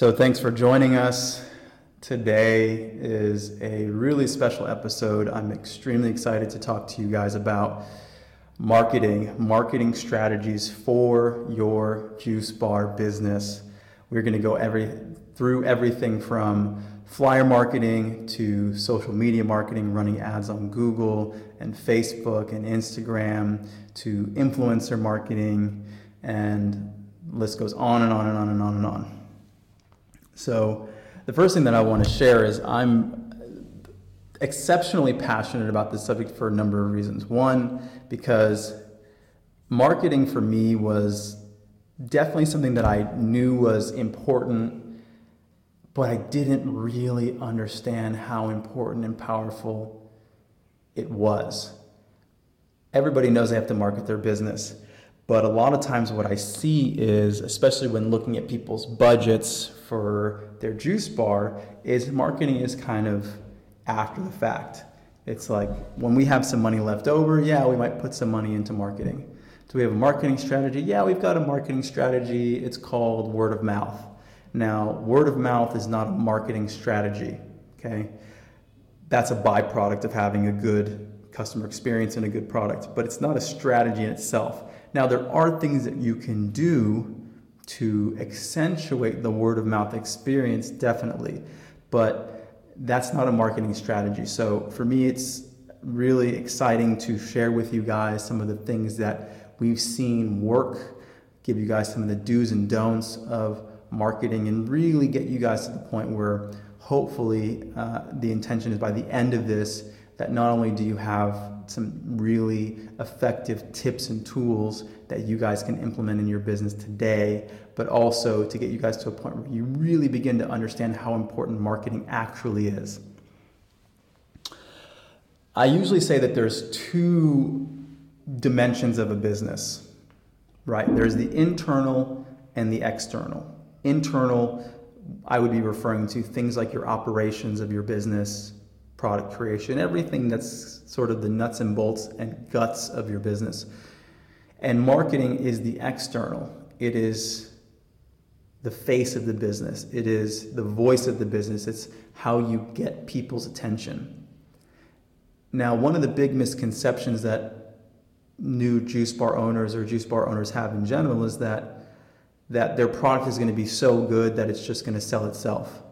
So, thanks for joining us. Today is a really special episode. I'm extremely excited to talk to you guys about marketing, marketing strategies for your juice bar business. We're going to go every through everything from flyer marketing to social media marketing, running ads on Google and Facebook and Instagram to influencer marketing, and list goes on and on and on and on and on. So, the first thing that I want to share is I'm exceptionally passionate about this subject for a number of reasons. One, because marketing for me was definitely something that I knew was important but I didn't really understand how important and powerful it was. Everybody knows they have to market their business, but a lot of times what I see is, especially when looking at people's budgets for their juice bar, is marketing is kind of after the fact. It's like when we have some money left over, yeah, we might put some money into marketing. Do we have a marketing strategy? Yeah, we've got a marketing strategy. It's called word of mouth. Now, word of mouth is not a marketing strategy, okay? That's a byproduct of having a good customer experience and a good product, but it's not a strategy in itself. Now, there are things that you can do to accentuate the word of mouth experience, definitely, but that's not a marketing strategy. So, for me, it's really exciting to share with you guys some of the things that we've seen work, give you guys some of the do's and don'ts of marketing and really get you guys to the point where hopefully uh, the intention is by the end of this that not only do you have some really effective tips and tools that you guys can implement in your business today, but also to get you guys to a point where you really begin to understand how important marketing actually is. I usually say that there's two dimensions of a business, right? There's the internal and the external. Internal, I would be referring to things like your operations of your business, product creation, everything that's sort of the nuts and bolts and guts of your business. And marketing is the external. It is the face of the business. It is the voice of the business. It's how you get people's attention. Now, one of the big misconceptions that new juice bar owners or juice bar owners have in general is that that their product is going to be so good that it's just going to sell itself.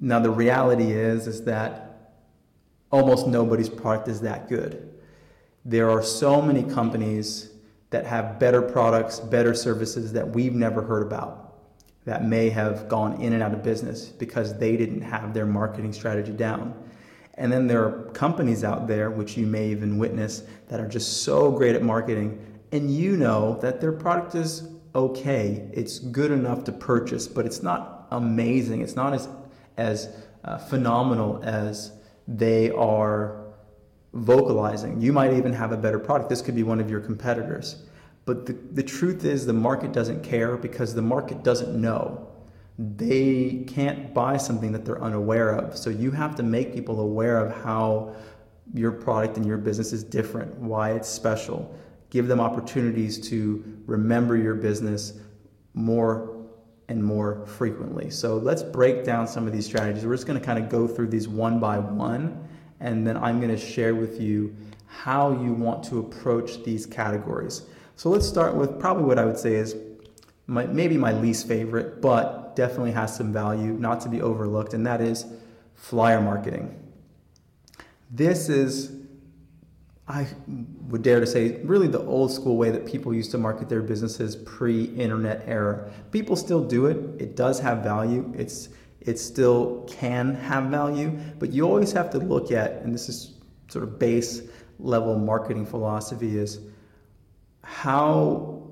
Now the reality is is that almost nobody's product is that good. There are so many companies that have better products, better services that we've never heard about that may have gone in and out of business because they didn't have their marketing strategy down. And then there are companies out there, which you may even witness, that are just so great at marketing, and you know that their product is okay. It's good enough to purchase, but it's not amazing. It's not as as uh, phenomenal as they are vocalizing. You might even have a better product. This could be one of your competitors. But the, the truth is, the market doesn't care because the market doesn't know. They can't buy something that they're unaware of. So you have to make people aware of how your product and your business is different, why it's special give them opportunities to remember your business more and more frequently. So let's break down some of these strategies. We're just going to kind of go through these one by one, and then I'm going to share with you how you want to approach these categories. So let's start with probably what I would say is my, maybe my least favorite, but definitely has some value, not to be overlooked, and that is flyer marketing. This is I would dare to say, really the old school way that people used to market their businesses pre-internet era. People still do it. It does have value. It's it still can have value, but you always have to look at, and this is sort of base level marketing philosophy is how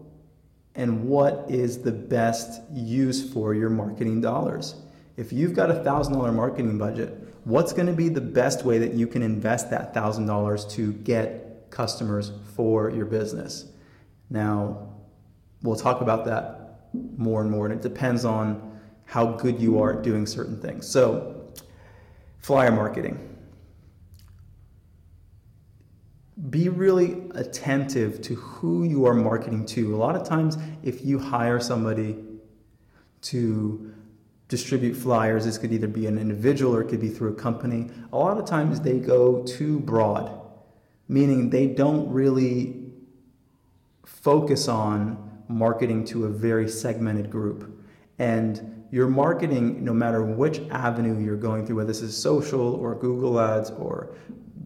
and what is the best use for your marketing dollars. If you've got a $1,000 marketing budget, what's going to be the best way that you can invest that $1,000 to get customers for your business? Now, we'll talk about that more and more, and it depends on how good you are at doing certain things. So, flyer marketing. Be really attentive to who you are marketing to. A lot of times, if you hire somebody to distribute flyers. This could either be an individual or it could be through a company. A lot of times they go too broad, meaning they don't really focus on marketing to a very segmented group. And your marketing, no matter which avenue you're going through, whether this is social or Google Ads or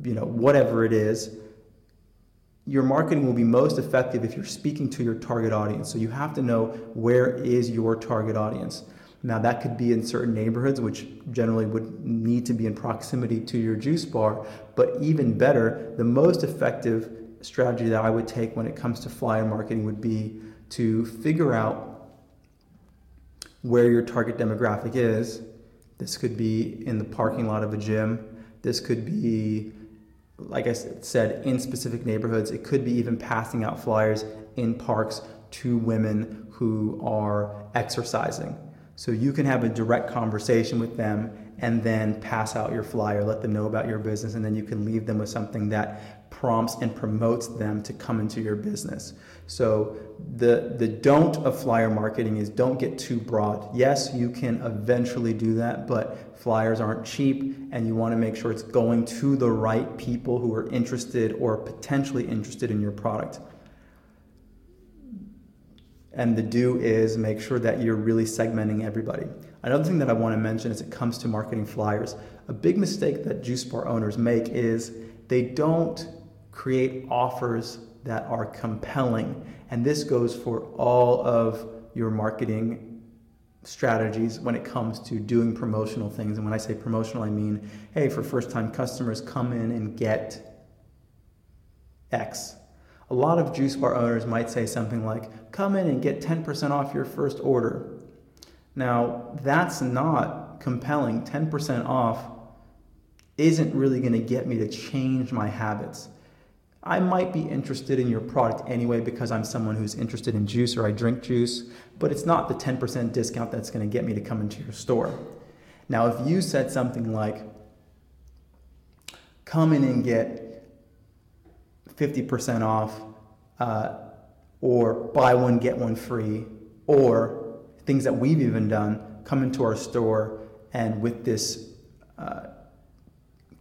you know whatever it is, your marketing will be most effective if you're speaking to your target audience. So you have to know where is your target audience. Now, that could be in certain neighborhoods, which generally would need to be in proximity to your juice bar. But even better, the most effective strategy that I would take when it comes to flyer marketing would be to figure out where your target demographic is. This could be in the parking lot of a gym. This could be, like I said, in specific neighborhoods. It could be even passing out flyers in parks to women who are exercising. So you can have a direct conversation with them and then pass out your flyer, let them know about your business, and then you can leave them with something that prompts and promotes them to come into your business. So the the don't of flyer marketing is don't get too broad. Yes, you can eventually do that, but flyers aren't cheap and you want to make sure it's going to the right people who are interested or potentially interested in your product. And the do is make sure that you're really segmenting everybody. Another thing that I want to mention as it comes to marketing flyers, a big mistake that juice bar owners make is they don't create offers that are compelling. And this goes for all of your marketing strategies when it comes to doing promotional things. And when I say promotional, I mean, hey, for first time customers, come in and get X a lot of juice bar owners might say something like, come in and get 10% off your first order. Now, that's not compelling. 10% off isn't really going to get me to change my habits. I might be interested in your product anyway because I'm someone who's interested in juice or I drink juice, but it's not the 10% discount that's going to get me to come into your store. Now, if you said something like, come in and get 50% off, uh, or buy one, get one free, or things that we've even done come into our store and with this uh,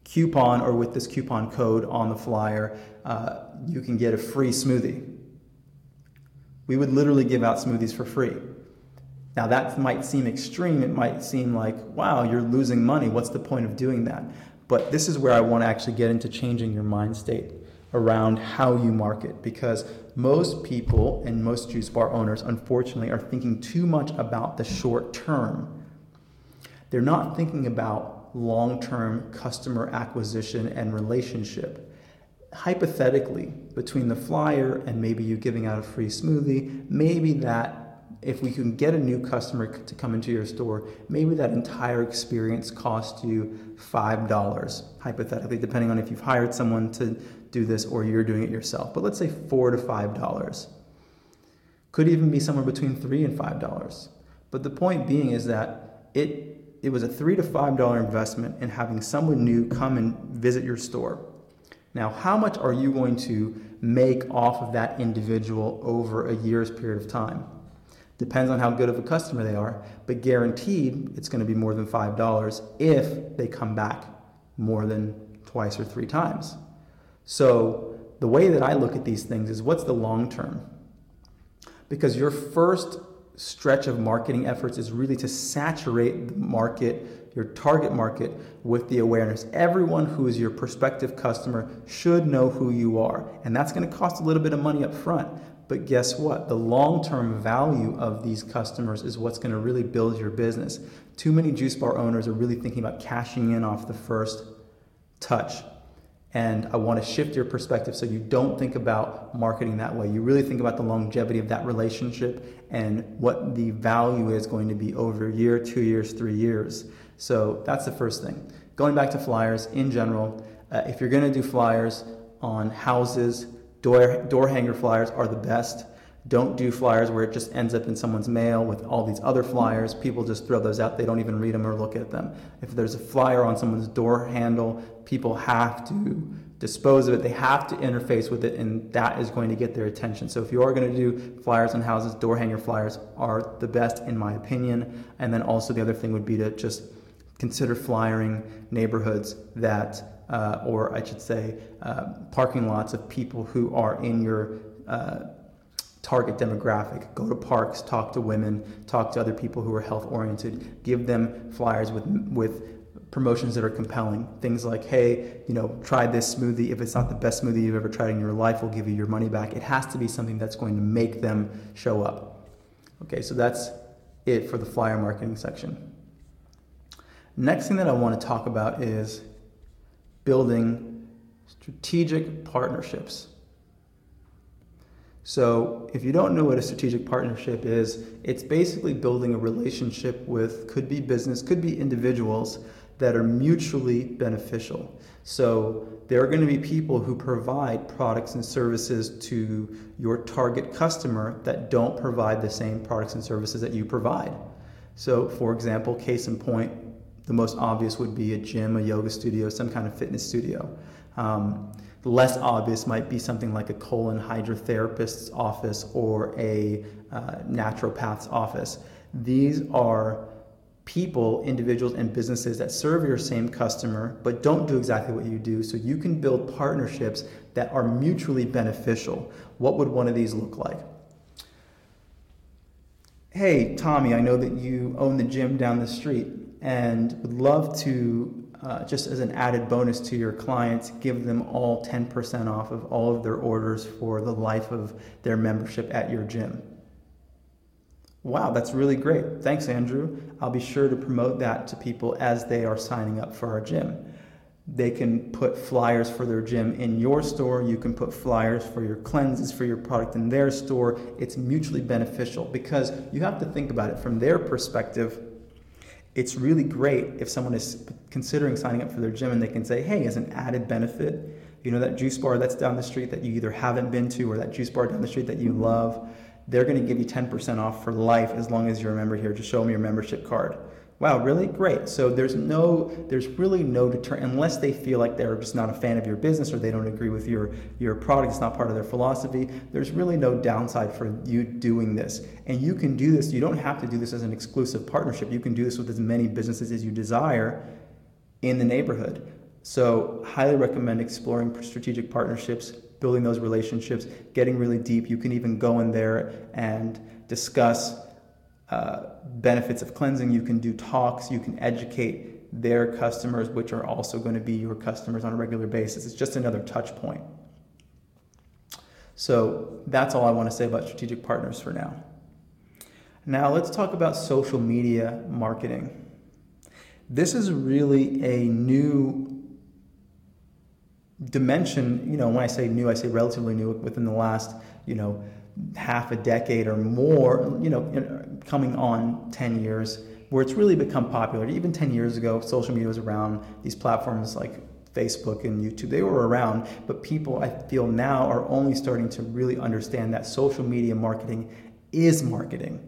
coupon or with this coupon code on the flyer, uh, you can get a free smoothie. We would literally give out smoothies for free. Now, that might seem extreme. It might seem like, wow, you're losing money. What's the point of doing that? But this is where I want to actually get into changing your mind state around how you market because most people and most juice bar owners, unfortunately, are thinking too much about the short term. They're not thinking about long term customer acquisition and relationship. Hypothetically, between the flyer and maybe you giving out a free smoothie, maybe that if we can get a new customer to come into your store, maybe that entire experience costs you $5, hypothetically, depending on if you've hired someone to do this or you're doing it yourself. But let's say 4 to $5. Could even be somewhere between 3 and $5. But the point being is that it it was a 3 to $5 investment in having someone new come and visit your store. Now, how much are you going to make off of that individual over a year's period of time? Depends on how good of a customer they are, but guaranteed it's going to be more than $5 if they come back more than twice or three times. So, the way that I look at these things is what's the long term? Because your first stretch of marketing efforts is really to saturate the market, your target market, with the awareness. Everyone who is your prospective customer should know who you are. And that's going to cost a little bit of money up front. But guess what? The long term value of these customers is what's going to really build your business. Too many juice bar owners are really thinking about cashing in off the first touch. And I want to shift your perspective so you don't think about marketing that way. You really think about the longevity of that relationship and what the value is going to be over a year, two years, three years. So that's the first thing. Going back to flyers in general, uh, if you're going to do flyers on houses, door, door hanger flyers are the best. Don't do flyers where it just ends up in someone's mail with all these other flyers. People just throw those out. They don't even read them or look at them. If there's a flyer on someone's door handle, people have to dispose of it. They have to interface with it, and that is going to get their attention. So if you are going to do flyers on houses, door hanger flyers are the best, in my opinion. And then also the other thing would be to just consider flyering neighborhoods that, uh, or I should say, uh, parking lots of people who are in your uh, target demographic. Go to parks, talk to women, talk to other people who are health oriented. Give them flyers with with promotions that are compelling. Things like, hey, you know, try this smoothie. If it's not the best smoothie you've ever tried in your life, we'll give you your money back. It has to be something that's going to make them show up. Okay, so that's it for the flyer marketing section. Next thing that I want to talk about is building strategic partnerships. So, if you don't know what a strategic partnership is, it's basically building a relationship with could be business, could be individuals that are mutually beneficial. So, there are going to be people who provide products and services to your target customer that don't provide the same products and services that you provide. So, for example, case in point, the most obvious would be a gym, a yoga studio, some kind of fitness studio. Um, less obvious might be something like a colon hydrotherapist's office or a uh, naturopath's office. These are people, individuals, and businesses that serve your same customer but don't do exactly what you do. So you can build partnerships that are mutually beneficial. What would one of these look like? Hey, Tommy, I know that you own the gym down the street and would love to, uh, just as an added bonus to your clients, give them all 10% off of all of their orders for the life of their membership at your gym. Wow, that's really great. Thanks, Andrew. I'll be sure to promote that to people as they are signing up for our gym. They can put flyers for their gym in your store. You can put flyers for your cleanses, for your product in their store. It's mutually beneficial because you have to think about it from their perspective it's really great if someone is considering signing up for their gym and they can say, hey, as an added benefit, you know, that juice bar that's down the street that you either haven't been to or that juice bar down the street that you love, they're going to give you 10% off for life as long as you're a member here. Just show them your membership card. Wow, really? Great. So there's no, there's really no deter, unless they feel like they're just not a fan of your business or they don't agree with your, your product, it's not part of their philosophy, there's really no downside for you doing this. And you can do this, you don't have to do this as an exclusive partnership. You can do this with as many businesses as you desire in the neighborhood. So, highly recommend exploring strategic partnerships, building those relationships, getting really deep. You can even go in there and discuss uh, benefits of cleansing. You can do talks, you can educate their customers, which are also going to be your customers on a regular basis. It's just another touch point. So that's all I want to say about strategic partners for now. Now let's talk about social media marketing. This is really a new dimension, you know, when I say new, I say relatively new within the last, you know, half a decade or more, you know, coming on 10 years, where it's really become popular. Even 10 years ago, social media was around. These platforms like Facebook and YouTube, they were around, but people I feel now are only starting to really understand that social media marketing is marketing.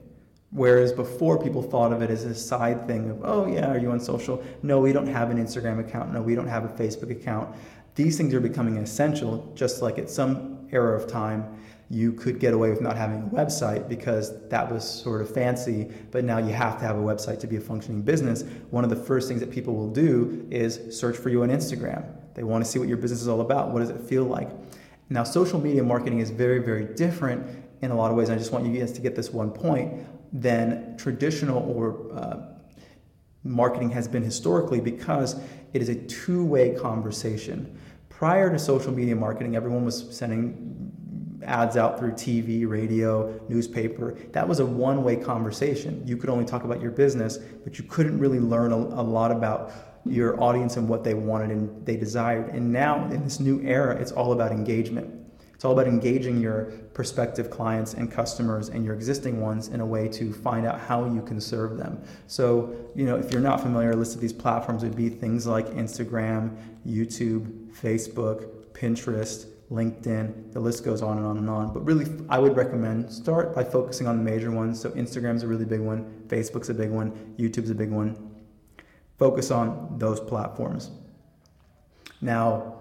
Whereas before people thought of it as a side thing of, oh yeah, are you on social? No, we don't have an Instagram account. No, we don't have a Facebook account. These things are becoming essential, just like at some era of time you could get away with not having a website because that was sort of fancy, but now you have to have a website to be a functioning business. One of the first things that people will do is search for you on Instagram. They want to see what your business is all about. What does it feel like? Now, social media marketing is very, very different in a lot of ways. I just want you guys to get this one point than traditional or uh, marketing has been historically because it is a two way conversation. Prior to social media marketing, everyone was sending ads out through TV, radio, newspaper. That was a one way conversation. You could only talk about your business, but you couldn't really learn a, a lot about your audience and what they wanted and they desired. And now in this new era, it's all about engagement. It's all about engaging your prospective clients and customers and your existing ones in a way to find out how you can serve them. So, you know, if you're not familiar, a list of these platforms would be things like Instagram, YouTube, Facebook, Pinterest, LinkedIn, the list goes on and on and on. But really, I would recommend start by focusing on the major ones. So, Instagram's a really big one, Facebook's a big one, YouTube's a big one. Focus on those platforms. Now,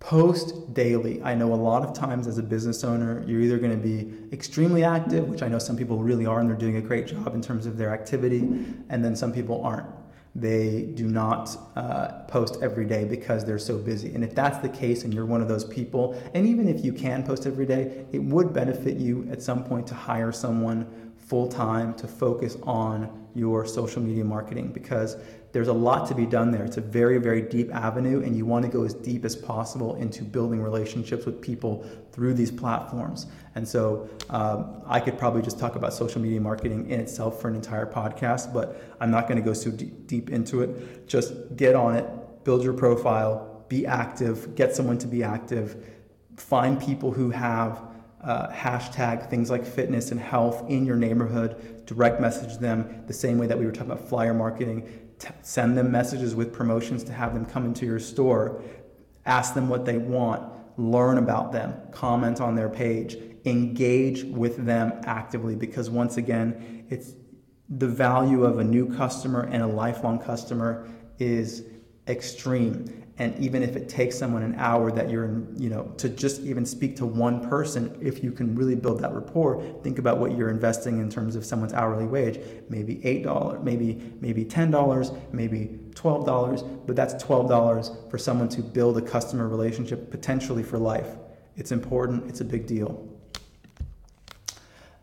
post daily. I know a lot of times as a business owner, you're either going to be extremely active, which I know some people really are and they're doing a great job in terms of their activity, and then some people aren't. They do not uh, post every day because they're so busy. And if that's the case and you're one of those people, and even if you can post every day, it would benefit you at some point to hire someone full time to focus on your social media marketing because there's a lot to be done there. It's a very, very deep avenue, and you want to go as deep as possible into building relationships with people through these platforms. And so um, I could probably just talk about social media marketing in itself for an entire podcast, but I'm not going to go so deep, deep into it. Just get on it, build your profile, be active, get someone to be active, find people who have uh, hashtag things like fitness and health in your neighborhood, direct message them the same way that we were talking about flyer marketing. T- send them messages with promotions to have them come into your store. Ask them what they want. Learn about them. Comment on their page. Engage with them actively because, once again, it's the value of a new customer and a lifelong customer is extreme and even if it takes someone an hour that you're in, you know to just even speak to one person if you can really build that rapport think about what you're investing in terms of someone's hourly wage maybe $8 maybe maybe $10 maybe $12 but that's $12 for someone to build a customer relationship potentially for life it's important it's a big deal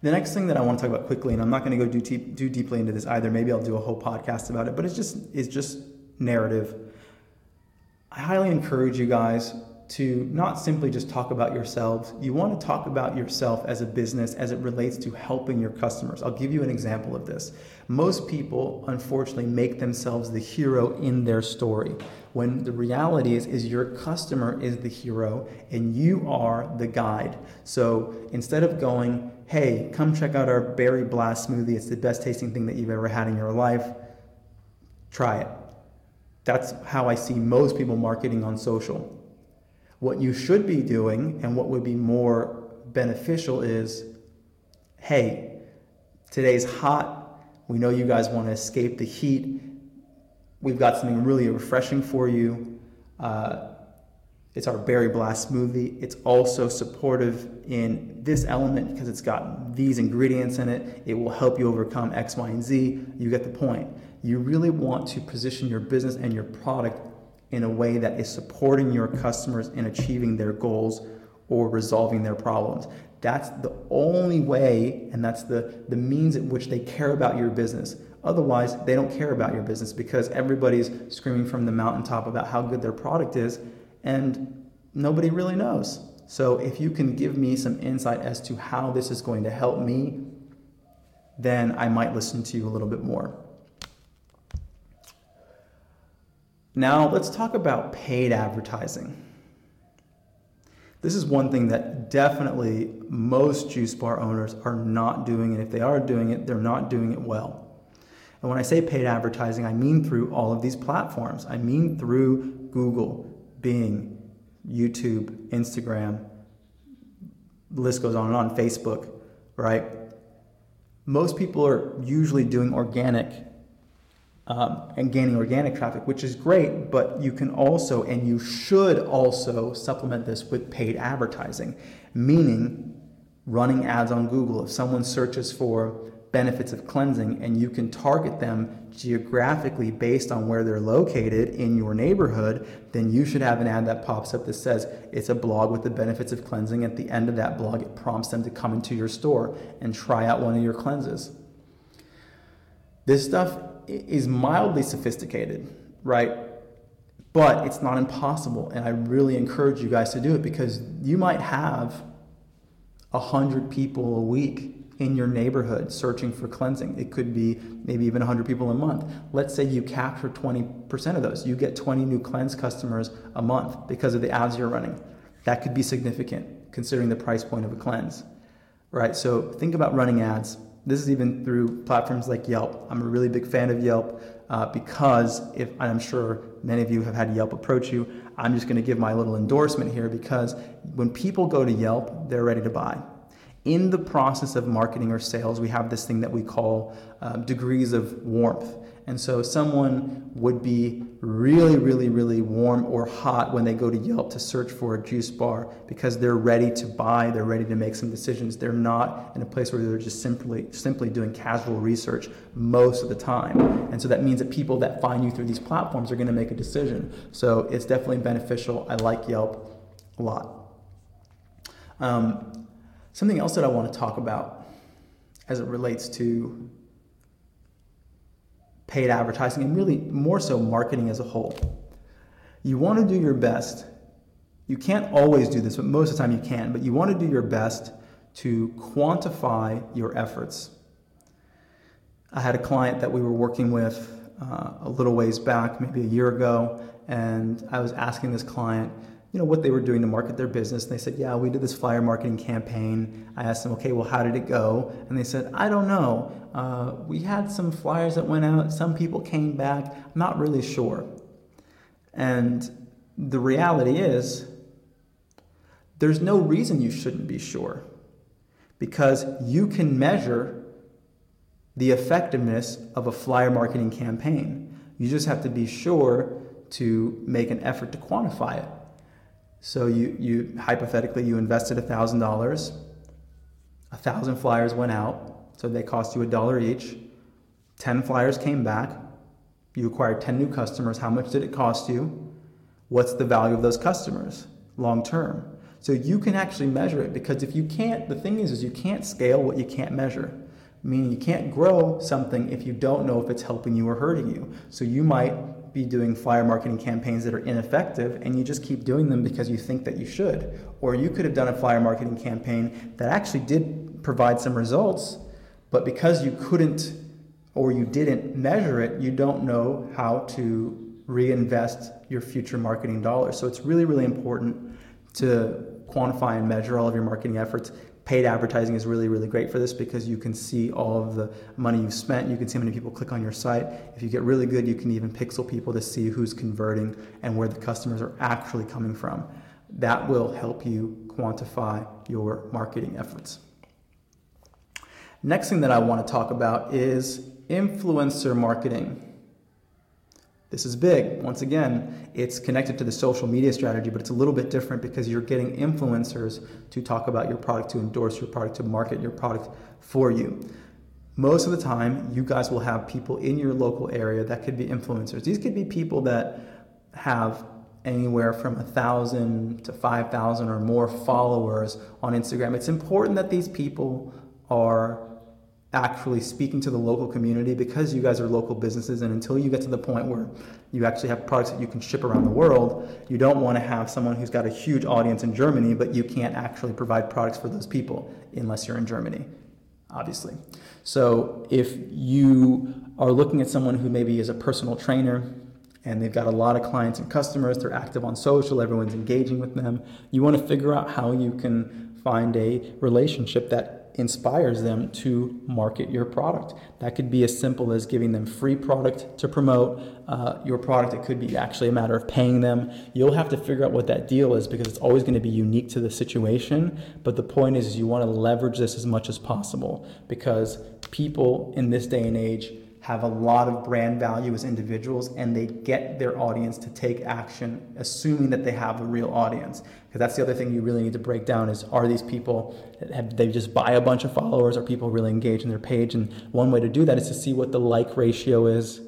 the next thing that I want to talk about quickly, and I'm not going to go too, too deeply into this either. Maybe I'll do a whole podcast about it, but it's just is just narrative I highly encourage you guys to not simply just talk about yourselves. You want to talk about yourself as a business as it relates to helping your customers. I'll give you an example of this. Most people, unfortunately, make themselves the hero in their story when the reality is is your customer is the hero and you are the guide. So instead of going, "Hey, come check out our berry blast smoothie. It's the best tasting thing that you've ever had in your life." Try it that's how I see most people marketing on social. What you should be doing and what would be more beneficial is hey, today's hot. We know you guys want to escape the heat. We've got something really refreshing for you. Uh, it's our berry blast smoothie. It's also supportive in this element because it's got these ingredients in it. It will help you overcome X, Y, and Z. You get the point you really want to position your business and your product in a way that is supporting your customers in achieving their goals or resolving their problems. That's the only way, and that's the, the means in which they care about your business. Otherwise, they don't care about your business because everybody's screaming from the mountaintop about how good their product is, and nobody really knows. So, if you can give me some insight as to how this is going to help me, then I might listen to you a little bit more. Now, let's talk about paid advertising. This is one thing that definitely most juice bar owners are not doing, and if they are doing it, they're not doing it well. And when I say paid advertising, I mean through all of these platforms. I mean through Google, Bing, YouTube, Instagram, the list goes on and on, Facebook, right? Most people are usually doing organic um, and gaining organic traffic, which is great, but you can also and you should also supplement this with paid advertising, meaning running ads on Google. If someone searches for benefits of cleansing and you can target them geographically based on where they're located in your neighborhood, then you should have an ad that pops up that says it's a blog with the benefits of cleansing. At the end of that blog, it prompts them to come into your store and try out one of your cleanses. This stuff is mildly sophisticated, right? But it's not impossible. And I really encourage you guys to do it because you might have a hundred people a week in your neighborhood searching for cleansing. It could be maybe even 100 people a month. Let's say you capture 20% of those. You get 20 new cleanse customers a month because of the ads you're running. That could be significant considering the price point of a cleanse. Right? So think about running ads. This is even through platforms like Yelp. I'm a really big fan of Yelp uh, because if I'm sure many of you have had Yelp approach you, I'm just going to give my little endorsement here because when people go to Yelp, they're ready to buy in the process of marketing or sales, we have this thing that we call uh, degrees of warmth. And so someone would be really, really, really warm or hot when they go to Yelp to search for a juice bar because they're ready to buy, they're ready to make some decisions. They're not in a place where they're just simply simply doing casual research most of the time. And so that means that people that find you through these platforms are going to make a decision. So it's definitely beneficial. I like Yelp a lot. Um, Something else that I want to talk about as it relates to paid advertising and really more so marketing as a whole. You want to do your best. You can't always do this, but most of the time you can, but you want to do your best to quantify your efforts. I had a client that we were working with uh, a little ways back, maybe a year ago, and I was asking this client, you know, what they were doing to market their business. And they said, yeah, we did this flyer marketing campaign. I asked them, okay, well, how did it go? And they said, I don't know. Uh, we had some flyers that went out. Some people came back. I'm not really sure. And the reality is, there's no reason you shouldn't be sure because you can measure the effectiveness of a flyer marketing campaign. You just have to be sure to make an effort to quantify it. So you, you hypothetically you invested thousand dollars, a thousand flyers went out, so they cost you a dollar each. Ten flyers came back. You acquired ten new customers. How much did it cost you? What's the value of those customers long term? So you can actually measure it because if you can't, the thing is, is you can't scale what you can't measure. Meaning you can't grow something if you don't know if it's helping you or hurting you. So you might be doing flyer marketing campaigns that are ineffective and you just keep doing them because you think that you should. Or you could have done a flyer marketing campaign that actually did provide some results, but because you couldn't or you didn't measure it, you don't know how to reinvest your future marketing dollars. So it's really, really important to quantify and measure all of your marketing efforts paid advertising is really, really great for this because you can see all of the money you've spent. You can see how many people click on your site. If you get really good, you can even pixel people to see who's converting and where the customers are actually coming from. That will help you quantify your marketing efforts. Next thing that I want to talk about is influencer marketing. This is big. Once again, it's connected to the social media strategy, but it's a little bit different because you're getting influencers to talk about your product, to endorse your product, to market your product for you. Most of the time, you guys will have people in your local area that could be influencers. These could be people that have anywhere from a thousand to five thousand or more followers on Instagram. It's important that these people are actually speaking to the local community because you guys are local businesses and until you get to the point where you actually have products that you can ship around the world you don't want to have someone who's got a huge audience in germany but you can't actually provide products for those people unless you're in germany obviously. So if you are looking at someone who maybe is a personal trainer and they've got a lot of clients and customers they're active on social everyone's engaging with them you want to figure out how you can find a relationship that inspires them to market your product. That could be as simple as giving them free product to promote uh, your product. It could be actually a matter of paying them. You'll have to figure out what that deal is because it's always going to be unique to the situation. But the point is, is you want to leverage this as much as possible because people in this day and age have a lot of brand value as individuals and they get their audience to take action assuming that they have a real audience. Because that's the other thing you really need to break down is are these people have they just buy a bunch of followers? Are people really engaged in their page? And one way to do that is to see what the like ratio is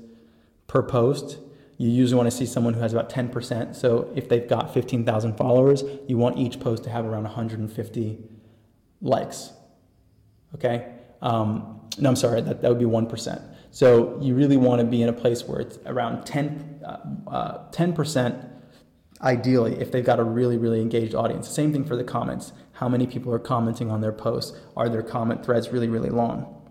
per post. You usually want to see someone who has about 10% so if they've got 15000 followers you want each post to have around 150 likes okay? Um, no i'm sorry that, that would be 1% so you really want to be in a place where it's around 10, uh, 10%. Uh, ideally, if they've got a really, really engaged audience. Same thing for the comments. How many people are commenting on their posts? Are their comment threads really, really long?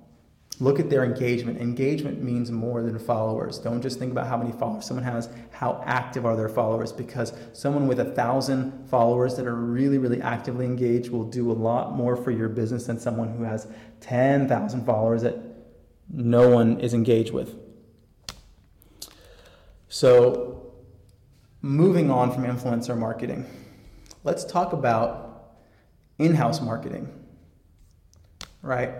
Look at their engagement. Engagement means more than followers. Don't just think about how many followers someone has, how active are their followers, because someone with a thousand followers that are really, really actively engaged will do a lot more for your business than someone who has 10,000 followers that no one is engaged with. So, moving on from influencer marketing, let's talk about in house marketing, right?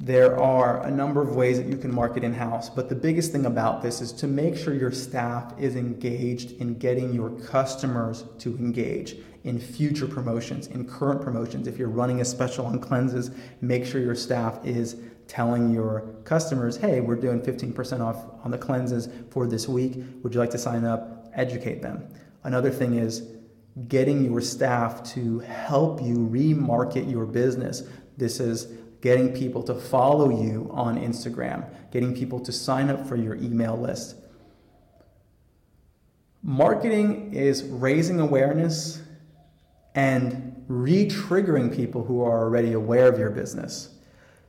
There are a number of ways that you can market in house, but the biggest thing about this is to make sure your staff is engaged in getting your customers to engage in future promotions, in current promotions. If you're running a special on cleanses, make sure your staff is telling your customers, hey, we're doing 15% off on the cleanses for this week. Would you like to sign up? Educate them. Another thing is getting your staff to help you remarket your business. This is getting people to follow you on Instagram, getting people to sign up for your email list. Marketing is raising awareness and re triggering people who are already aware of your business.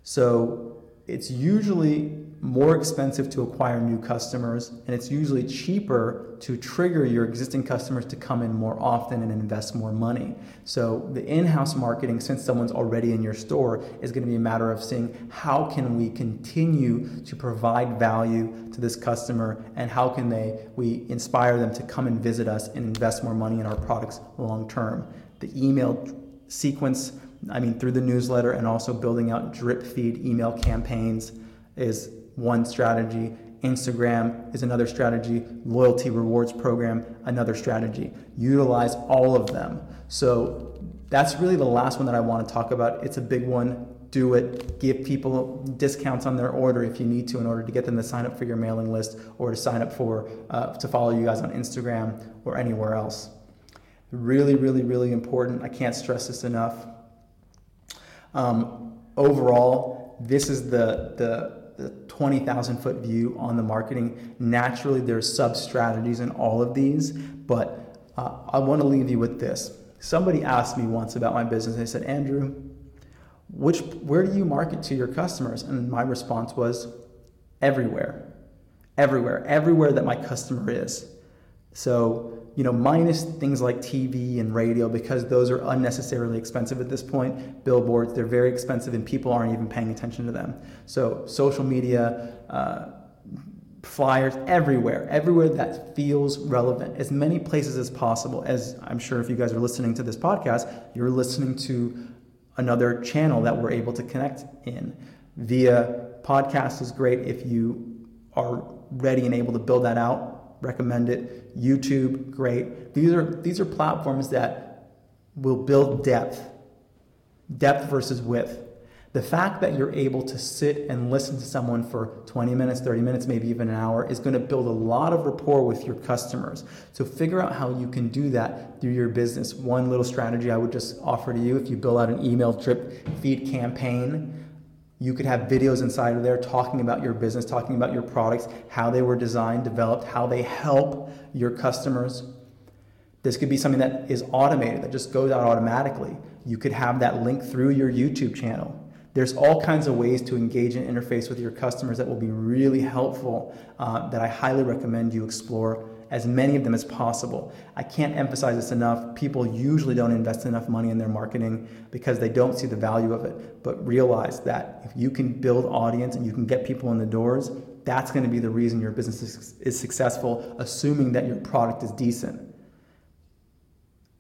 So it's usually more expensive to acquire new customers, and it's usually cheaper to trigger your existing customers to come in more often and invest more money. So the in-house marketing, since someone's already in your store, is going to be a matter of seeing how can we continue to provide value to this customer, and how can they we inspire them to come and visit us and invest more money in our products long term. The email sequence I mean, through the newsletter and also building out drip feed email campaigns is one strategy. Instagram is another strategy. Loyalty rewards program, another strategy. Utilize all of them. So that's really the last one that I want to talk about. It's a big one. Do it. Give people discounts on their order if you need to in order to get them to sign up for your mailing list or to sign up for uh, to follow you guys on Instagram or anywhere else. Really, really, really important. I can't stress this enough. Um, overall, this is the the the 20,000 foot view on the marketing. Naturally, there's sub strategies in all of these, but uh, I want to leave you with this. Somebody asked me once about my business. They said, Andrew, which where do you market to your customers? And my response was, everywhere, everywhere, everywhere that my customer is. So you know, minus things like TV and radio because those are unnecessarily expensive at this point. Billboards, they're very expensive and people aren't even paying attention to them. So, social media, uh, flyers, everywhere, everywhere that feels relevant, as many places as possible. As I'm sure if you guys are listening to this podcast, you're listening to another channel that we're able to connect in. Via podcast is great if you are ready and able to build that out recommend it. YouTube, great. These are these are platforms that will build depth, depth versus width. The fact that you're able to sit and listen to someone for 20 minutes, 30 minutes, maybe even an hour is going to build a lot of rapport with your customers. So figure out how you can do that through your business. One little strategy I would just offer to you if you build out an email drip feed campaign you could have videos inside of there talking about your business, talking about your products, how they were designed, developed, how they help your customers. This could be something that is automated, that just goes out automatically. You could have that link through your YouTube channel. There's all kinds of ways to engage and interface with your customers that will be really helpful uh, that I highly recommend you explore as many of them as possible. I can't emphasize this enough. People usually don't invest enough money in their marketing because they don't see the value of it. But realize that if you can build audience and you can get people in the doors, that's going to be the reason your business is, successful, assuming that your product is decent.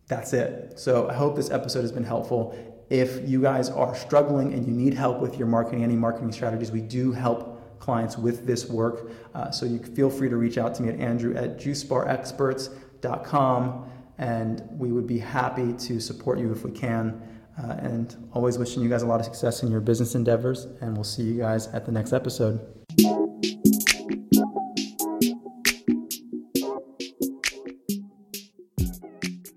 That's it. So I hope this episode has been helpful. If you guys are struggling and you need help with your marketing, any marketing strategies, we do help clients with this work. Uh, so you feel free to reach out to me at andrew at juicebarexperts.com and we would be happy to support you if we can. Uh, and always wishing you guys a lot of success in your business endeavors, and we'll see you guys at the next episode.